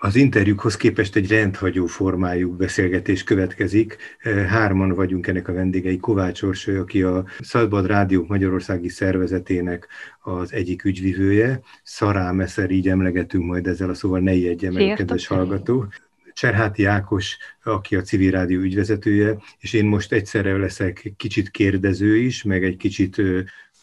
Az interjúkhoz képest egy rendhagyó formájú beszélgetés következik. Hárman vagyunk ennek a vendégei. Kovács Orsoly, aki a Szabad Rádiók Magyarországi Szervezetének az egyik ügyvivője. Szará Meszer, így emlegetünk majd ezzel a szóval ne ijedje meg, kedves hallgató. Cserháti Ákos, aki a civil rádió ügyvezetője, és én most egyszerre leszek kicsit kérdező is, meg egy kicsit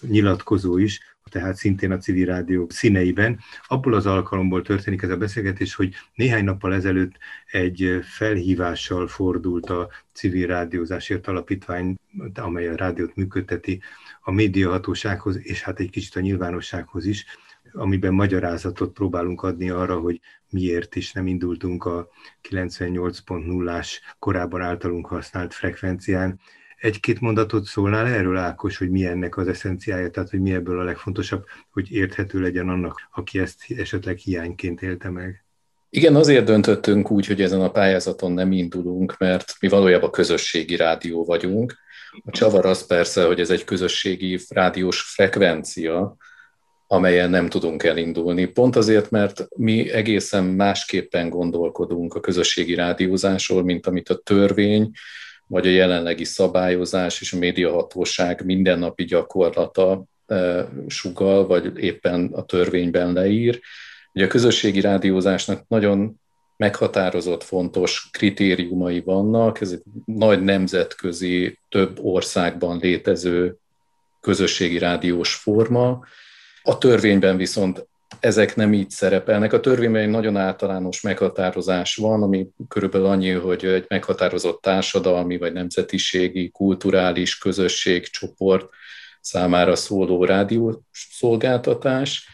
nyilatkozó is, tehát szintén a civil rádió színeiben. Abból az alkalomból történik ez a beszélgetés, hogy néhány nappal ezelőtt egy felhívással fordult a civil rádiózásért alapítvány, amely a rádiót működteti, a médiahatósághoz, és hát egy kicsit a nyilvánossághoz is, amiben magyarázatot próbálunk adni arra, hogy miért is nem indultunk a 98.0-ás korábban általunk használt frekvencián, egy-két mondatot szólnál erről, Ákos, hogy mi ennek az eszenciája, tehát hogy mi ebből a legfontosabb, hogy érthető legyen annak, aki ezt esetleg hiányként élte meg? Igen, azért döntöttünk úgy, hogy ezen a pályázaton nem indulunk, mert mi valójában közösségi rádió vagyunk. A csavar az persze, hogy ez egy közösségi rádiós frekvencia, amelyen nem tudunk elindulni. Pont azért, mert mi egészen másképpen gondolkodunk a közösségi rádiózásról, mint amit a törvény vagy a jelenlegi szabályozás és a médiahatóság mindennapi gyakorlata e, sugal, vagy éppen a törvényben leír. Ugye a közösségi rádiózásnak nagyon meghatározott fontos kritériumai vannak, ez egy nagy nemzetközi, több országban létező közösségi rádiós forma. A törvényben viszont ezek nem így szerepelnek. A törvényben egy nagyon általános meghatározás van, ami körülbelül annyi, hogy egy meghatározott társadalmi vagy nemzetiségi, kulturális közösség, csoport számára szóló rádiószolgáltatás,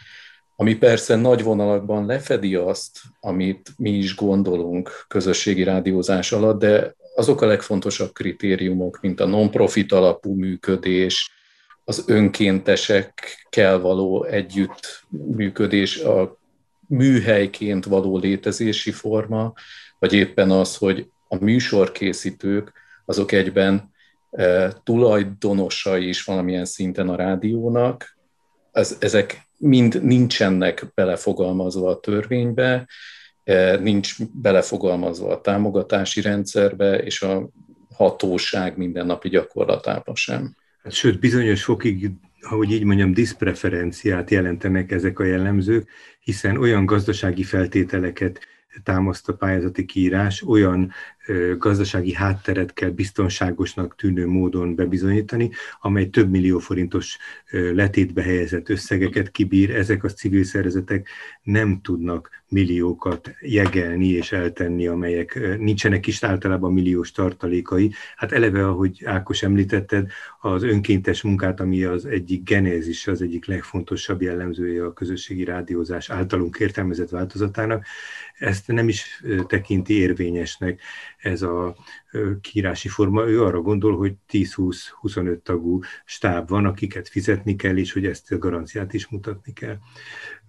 ami persze nagy vonalakban lefedi azt, amit mi is gondolunk közösségi rádiózás alatt, de azok a legfontosabb kritériumok, mint a non-profit alapú működés, az önkéntesekkel való együttműködés, a műhelyként való létezési forma, vagy éppen az, hogy a műsorkészítők azok egyben e, tulajdonosai is valamilyen szinten a rádiónak, ez, ezek mind nincsenek belefogalmazva a törvénybe, e, nincs belefogalmazva a támogatási rendszerbe, és a hatóság mindennapi gyakorlatában sem. Hát, sőt, bizonyos fokig, ahogy így mondjam, diszpreferenciát jelentenek ezek a jellemzők, hiszen olyan gazdasági feltételeket támaszt a pályázati kiírás, olyan gazdasági hátteret kell biztonságosnak tűnő módon bebizonyítani, amely több millió forintos letétbe helyezett összegeket kibír. Ezek a civil szervezetek nem tudnak milliókat jegelni és eltenni, amelyek nincsenek is általában milliós tartalékai. Hát eleve, ahogy Ákos említetted, az önkéntes munkát, ami az egyik genézis, az egyik legfontosabb jellemzője a közösségi rádiózás általunk értelmezett változatának, ezt nem is tekinti érvényesnek ez a kiírási forma. Ő arra gondol, hogy 10-20-25 tagú stáb van, akiket fizetni kell, és hogy ezt a garanciát is mutatni kell.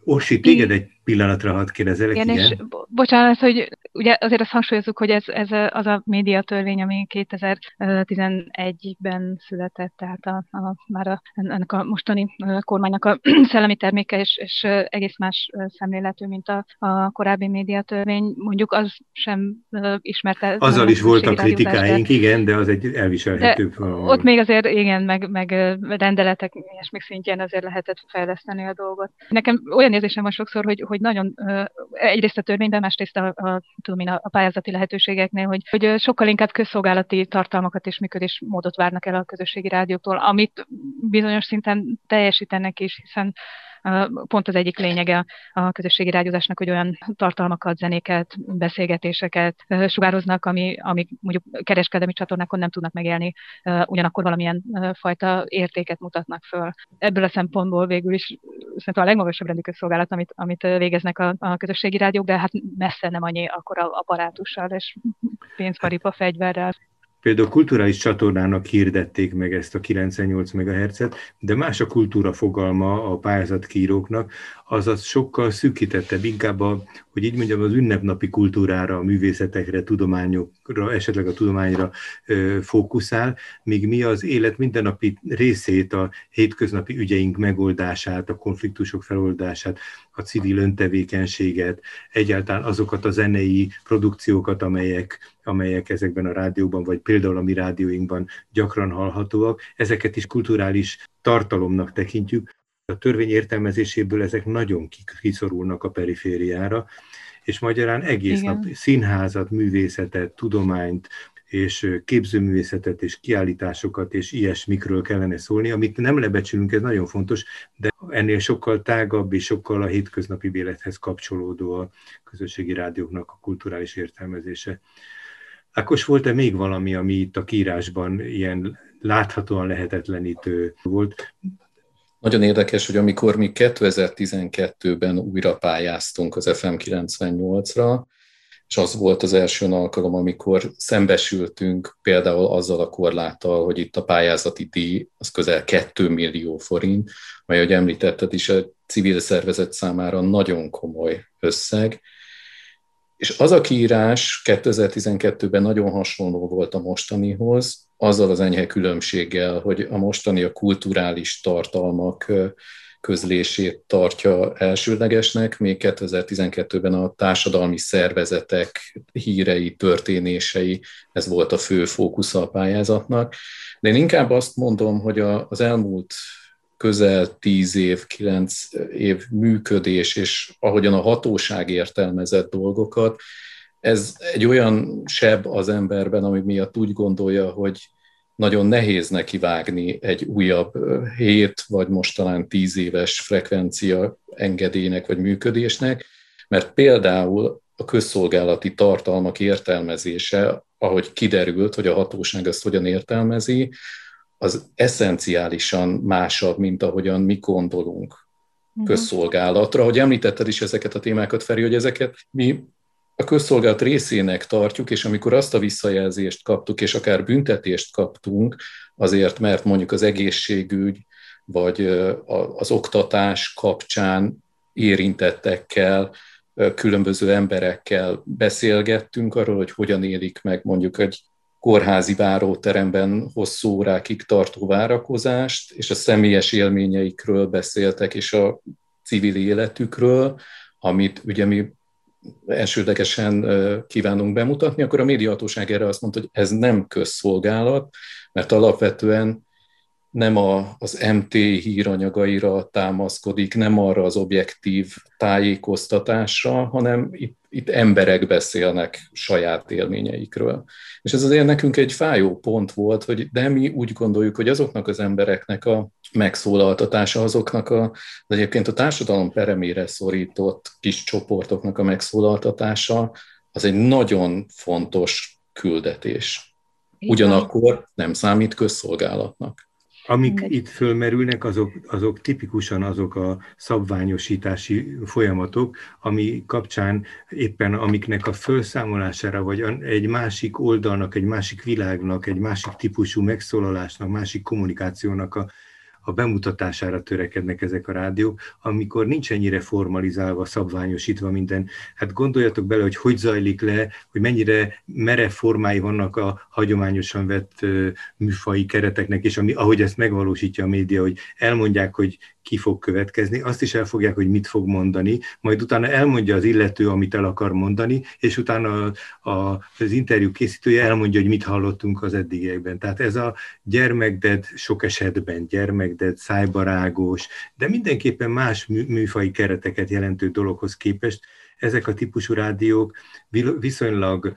Orsi, téged egy pillanatra hadd kérdezelek. Igen, igen, és bocsánat, hogy ugye azért azt hangsúlyozzuk, hogy ez, ez az a médiatörvény, ami 2011-ben született, tehát a, a, már a, ennek a mostani kormánynak a szellemi terméke, és, és egész más szemléletű, mint a, a korábbi médiatörvény. Mondjuk az sem ismerte. Azzal is voltak kritikáink, de, igen, de az egy elviselhetőbb. De ott még azért, igen, meg, meg rendeletek még szintjén azért lehetett fejleszteni a dolgot. Nekem olyan érzésem van sokszor, hogy, hogy nagyon egyrészt a törvényben, másrészt a, a, tudom én, a pályázati lehetőségeknél, hogy, hogy sokkal inkább közszolgálati tartalmakat és működésmódot várnak el a közösségi rádióktól, amit bizonyos szinten teljesítenek is, hiszen pont az egyik lényege a közösségi rádiózásnak, hogy olyan tartalmakat, zenéket, beszélgetéseket sugároznak, ami, amik mondjuk kereskedelmi csatornákon nem tudnak megélni, ugyanakkor valamilyen fajta értéket mutatnak föl. Ebből a szempontból végül is szerintem a legmagasabb rendű közszolgálat, amit, amit végeznek a, a közösségi rádiók, de hát messze nem annyi akkor a apparátussal és pénzparipa fegyverrel. Például kulturális csatornának hirdették meg ezt a 98 MHz-et, de más a kultúra fogalma a pályázatkíróknak, az az sokkal szűkítettebb, inkább a, hogy így mondjam, az ünnepnapi kultúrára, a művészetekre, tudományokra, esetleg a tudományra ö, fókuszál, míg mi az élet mindennapi részét, a hétköznapi ügyeink megoldását, a konfliktusok feloldását, a civil öntevékenységet, egyáltalán azokat a zenei produkciókat, amelyek, amelyek ezekben a rádióban, vagy például a mi rádióinkban gyakran hallhatóak, ezeket is kulturális tartalomnak tekintjük, a törvény értelmezéséből ezek nagyon kiszorulnak a perifériára, és magyarán egész Igen. nap színházat, művészetet, tudományt, és képzőművészetet, és kiállításokat, és ilyesmikről kellene szólni, amit nem lebecsülünk, ez nagyon fontos, de ennél sokkal tágabb és sokkal a hétköznapi élethez kapcsolódó a közösségi rádióknak a kulturális értelmezése. Ákos, volt-e még valami, ami itt a kírásban ilyen láthatóan lehetetlenítő volt? Nagyon érdekes, hogy amikor mi 2012-ben újra pályáztunk az FM 98-ra, és az volt az első alkalom, amikor szembesültünk például azzal a korláttal, hogy itt a pályázati díj az közel 2 millió forint, mely, ahogy említetted is, a civil szervezet számára nagyon komoly összeg, és az a kiírás 2012-ben nagyon hasonló volt a mostanihoz, azzal az enyhe különbséggel, hogy a mostani a kulturális tartalmak közlését tartja elsődlegesnek, még 2012-ben a társadalmi szervezetek hírei, történései, ez volt a fő fókusza a pályázatnak. De én inkább azt mondom, hogy az elmúlt közel tíz év, kilenc év működés, és ahogyan a hatóság értelmezett dolgokat, ez egy olyan seb az emberben, ami miatt úgy gondolja, hogy nagyon nehéz neki vágni egy újabb hét, vagy most talán tíz éves frekvencia engedélynek vagy működésnek, mert például a közszolgálati tartalmak értelmezése, ahogy kiderült, hogy a hatóság ezt hogyan értelmezi, az eszenciálisan másabb, mint ahogyan mi gondolunk mhm. közszolgálatra. Hogy említetted is ezeket a témákat, Feri, hogy ezeket mi a közszolgálat részének tartjuk, és amikor azt a visszajelzést kaptuk, és akár büntetést kaptunk, azért, mert mondjuk az egészségügy, vagy az oktatás kapcsán érintettekkel, különböző emberekkel beszélgettünk arról, hogy hogyan élik meg mondjuk egy kórházi váróteremben hosszú órákig tartó várakozást, és a személyes élményeikről beszéltek, és a civil életükről, amit ugye mi elsődlegesen kívánunk bemutatni, akkor a médiahatóság erre azt mondta, hogy ez nem közszolgálat, mert alapvetően nem a, az MT híranyagaira támaszkodik, nem arra az objektív tájékoztatásra, hanem itt, itt emberek beszélnek saját élményeikről. És ez azért nekünk egy fájó pont volt, hogy de mi úgy gondoljuk, hogy azoknak az embereknek a megszólaltatása, azoknak a, az egyébként a társadalom peremére szorított kis csoportoknak a megszólaltatása, az egy nagyon fontos küldetés. Ugyanakkor nem számít közszolgálatnak. Amik Mindegy. itt fölmerülnek, azok, azok tipikusan azok a szabványosítási folyamatok, ami kapcsán éppen amiknek a felszámolására, vagy egy másik oldalnak, egy másik világnak, egy másik típusú megszólalásnak, másik kommunikációnak a a bemutatására törekednek ezek a rádiók, amikor nincs ennyire formalizálva, szabványosítva minden. Hát gondoljatok bele, hogy hogy zajlik le, hogy mennyire merev formái vannak a hagyományosan vett műfai kereteknek, és ami, ahogy ezt megvalósítja a média, hogy elmondják, hogy ki fog következni, azt is elfogják, hogy mit fog mondani, majd utána elmondja az illető, amit el akar mondani, és utána a, a, az interjú készítője elmondja, hogy mit hallottunk az eddigiekben. Tehát ez a gyermekded sok esetben, gyermekded, szájbarágos, de mindenképpen más műfai kereteket jelentő dologhoz képest ezek a típusú rádiók viszonylag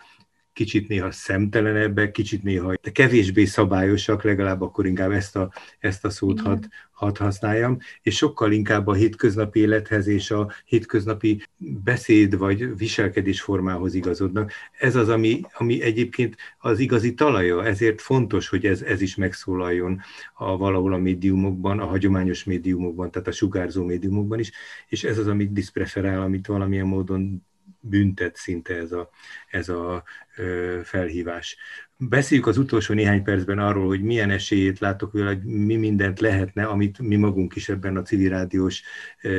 kicsit néha szemtelenebbek, kicsit néha de kevésbé szabályosak, legalább akkor inkább ezt a, ezt a szót hadd had használjam, és sokkal inkább a hétköznapi élethez és a hétköznapi beszéd vagy viselkedés formához igazodnak. Ez az, ami, ami egyébként az igazi talaja, ezért fontos, hogy ez, ez is megszólaljon a, valahol a médiumokban, a hagyományos médiumokban, tehát a sugárzó médiumokban is, és ez az, amit diszpreferál, amit valamilyen módon büntet szinte ez a, ez a felhívás. Beszéljük az utolsó néhány percben arról, hogy milyen esélyét látok vele, hogy mi mindent lehetne, amit mi magunk is ebben a civil rádiós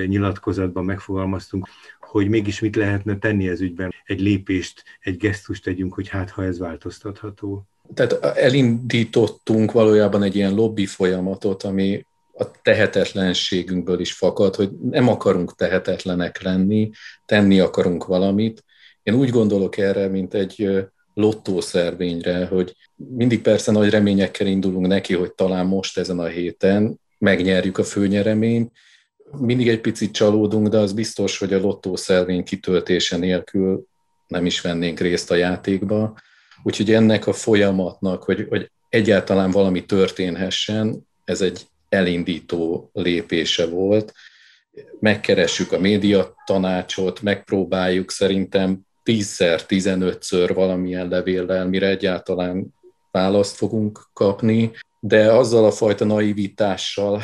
nyilatkozatban megfogalmaztunk, hogy mégis mit lehetne tenni ez ügyben. Egy lépést, egy gesztust tegyünk, hogy hát ha ez változtatható. Tehát elindítottunk valójában egy ilyen lobby folyamatot, ami a tehetetlenségünkből is fakad, hogy nem akarunk tehetetlenek lenni, tenni akarunk valamit. Én úgy gondolok erre, mint egy lottószervényre, hogy mindig persze nagy reményekkel indulunk neki, hogy talán most ezen a héten megnyerjük a főnyereményt, mindig egy picit csalódunk, de az biztos, hogy a lottószervény kitöltése nélkül nem is vennénk részt a játékba. Úgyhogy ennek a folyamatnak, hogy, hogy egyáltalán valami történhessen, ez egy elindító lépése volt. Megkeressük a média tanácsot, megpróbáljuk szerintem tízszer, tizenötször valamilyen levéllel, mire egyáltalán választ fogunk kapni, de azzal a fajta naivitással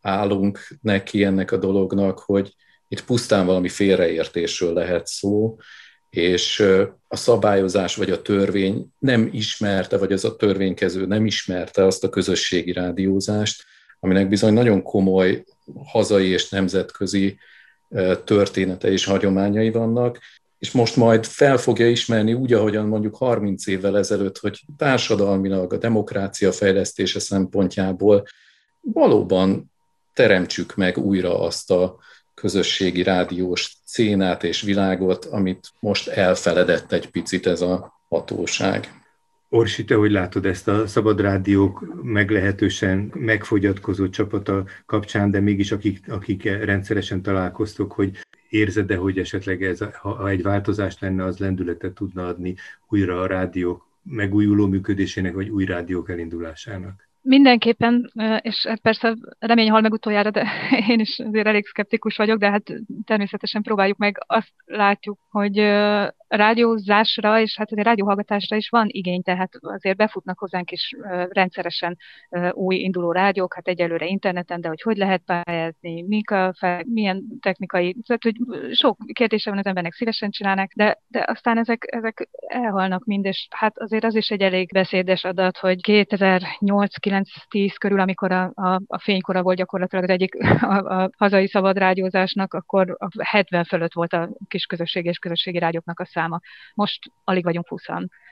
állunk neki ennek a dolognak, hogy itt pusztán valami félreértésről lehet szó, és a szabályozás vagy a törvény nem ismerte, vagy az a törvénykező nem ismerte azt a közösségi rádiózást, aminek bizony nagyon komoly hazai és nemzetközi története és hagyományai vannak, és most majd fel fogja ismerni úgy, ahogyan mondjuk 30 évvel ezelőtt, hogy társadalmilag a demokrácia fejlesztése szempontjából valóban teremtsük meg újra azt a közösségi rádiós szénát és világot, amit most elfeledett egy picit ez a hatóság. Orsi, te hogy látod ezt a szabad rádiók meglehetősen megfogyatkozott csapata kapcsán, de mégis akik, akik rendszeresen találkoztok, hogy érzed-e, hogy esetleg ez, ha egy változás lenne, az lendületet tudna adni újra a rádiók megújuló működésének, vagy új rádiók elindulásának? Mindenképpen, és hát persze remény hal meg utoljára, de én is azért elég szkeptikus vagyok, de hát természetesen próbáljuk meg. Azt látjuk, hogy rádiózásra és hát azért rádióhallgatásra is van igény, tehát azért befutnak hozzánk is rendszeresen új induló rádiók, hát egyelőre interneten, de hogy hogy lehet pályázni, mik a fel, milyen technikai, tehát hogy sok kérdése van az embernek szívesen csinálnak, de, de aztán ezek, ezek elhalnak mind, és hát azért az is egy elég beszédes adat, hogy 2008-9-10 körül, amikor a, a, a fénykora volt gyakorlatilag az egyik a, a hazai szabad rádiózásnak, akkor a 70 fölött volt a kis közösség és közösségi rádióknak a száma. Most alig vagyunk 20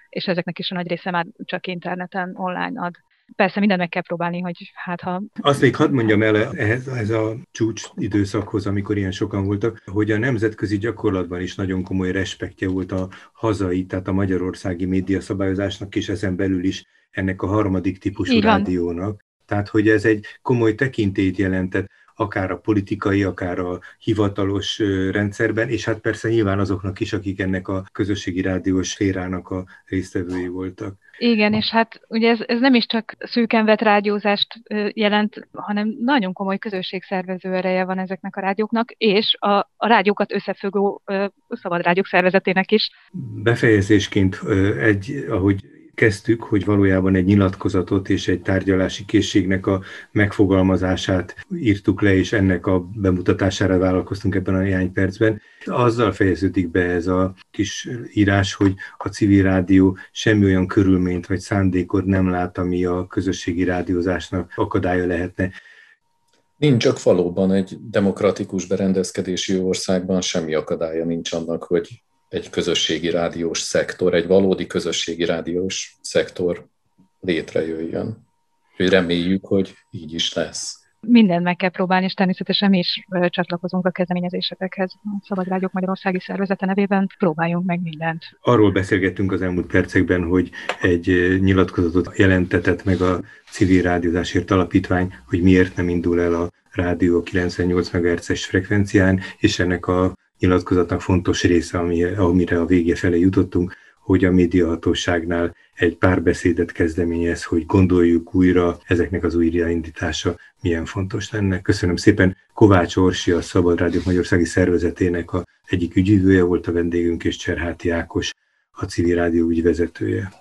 és ezeknek is a nagy része már csak interneten, online ad. Persze mindent meg kell próbálni, hogy hát ha... Azt még hadd mondjam el ehhez, ez a csúcs időszakhoz, amikor ilyen sokan voltak, hogy a nemzetközi gyakorlatban is nagyon komoly respektje volt a hazai, tehát a magyarországi médiaszabályozásnak, és ezen belül is ennek a harmadik típusú rádiónak. Tehát, hogy ez egy komoly tekintélyt jelentett akár a politikai, akár a hivatalos rendszerben, és hát persze nyilván azoknak is, akik ennek a közösségi rádiós férának a résztvevői voltak. Igen, és hát ugye ez, ez nem is csak szűken vett rádiózást jelent, hanem nagyon komoly közösségszervező ereje van ezeknek a rádióknak, és a, a rádiókat összefüggő szabad rádiók szervezetének is. Befejezésként egy, ahogy kezdtük, hogy valójában egy nyilatkozatot és egy tárgyalási készségnek a megfogalmazását írtuk le, és ennek a bemutatására vállalkoztunk ebben a néhány percben. Azzal fejeződik be ez a kis írás, hogy a civil rádió semmi olyan körülményt vagy szándékot nem lát, ami a közösségi rádiózásnak akadálya lehetne. Nincs csak valóban egy demokratikus berendezkedési országban semmi akadálya nincs annak, hogy egy közösségi rádiós szektor, egy valódi közösségi rádiós szektor létrejöjjön. Úgyhogy reméljük, hogy így is lesz. Mindent meg kell próbálni, és természetesen mi is csatlakozunk a kezdeményezésekhez. A Szabad Rádiók Magyarországi Szervezete nevében próbáljunk meg mindent. Arról beszélgettünk az elmúlt percekben, hogy egy nyilatkozatot jelentetett meg a Civil Rádiózásért Alapítvány, hogy miért nem indul el a rádió 98 MHz-es frekvencián, és ennek a nyilatkozatnak fontos része, ami, amire a vége felé jutottunk, hogy a médiahatóságnál egy párbeszédet kezdeményez, hogy gondoljuk újra ezeknek az újraindítása milyen fontos lenne. Köszönöm szépen. Kovács Orsi, a Szabad Rádiók Magyarországi Szervezetének a egyik ügyvívője volt a vendégünk, és Cserháti Ákos, a civil rádió ügyvezetője.